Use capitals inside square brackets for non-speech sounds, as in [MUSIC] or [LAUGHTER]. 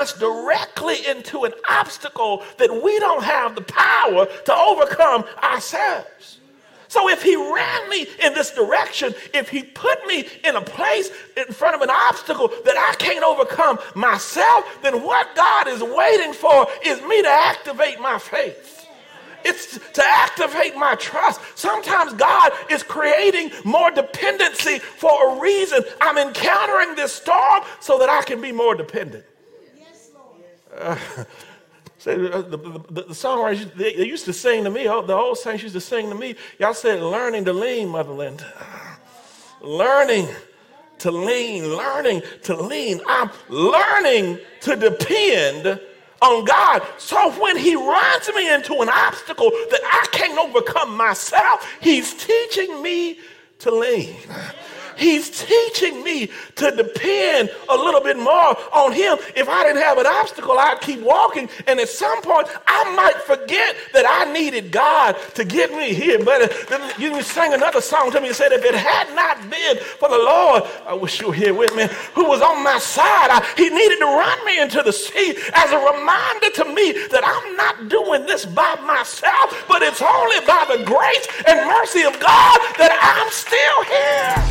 us directly into an obstacle that we don't have the power to overcome ourselves. So if he ran me in this direction, if he put me in a place in front of an obstacle that I can't overcome myself, then what God is waiting for is me to activate my faith. It's to activate my trust. Sometimes God is creating more dependency for a reason. I'm encountering this storm so that I can be more dependent. [LAUGHS] Uh, the, the, the, songwriters, they, they, used to sing to me, the old saints used to sing to me. Y'all said, learning to lean, Mother Linda. Learning to lean, learning to lean. I'm learning to depend on God. So when He runs me into an obstacle that I can't overcome myself, He's teaching me to lean. He's teaching me to depend a little bit more on Him. If I didn't have an obstacle, I'd keep walking. And at some point, I might forget that I needed God to get me here. But uh, you can sing another song to me and said, if it had not been for the Lord, I wish you were here with me, who was on my side, I, He needed to run me into the sea as a reminder to me that I'm not doing this by myself, but it's only by the grace and mercy of God that I'm still here.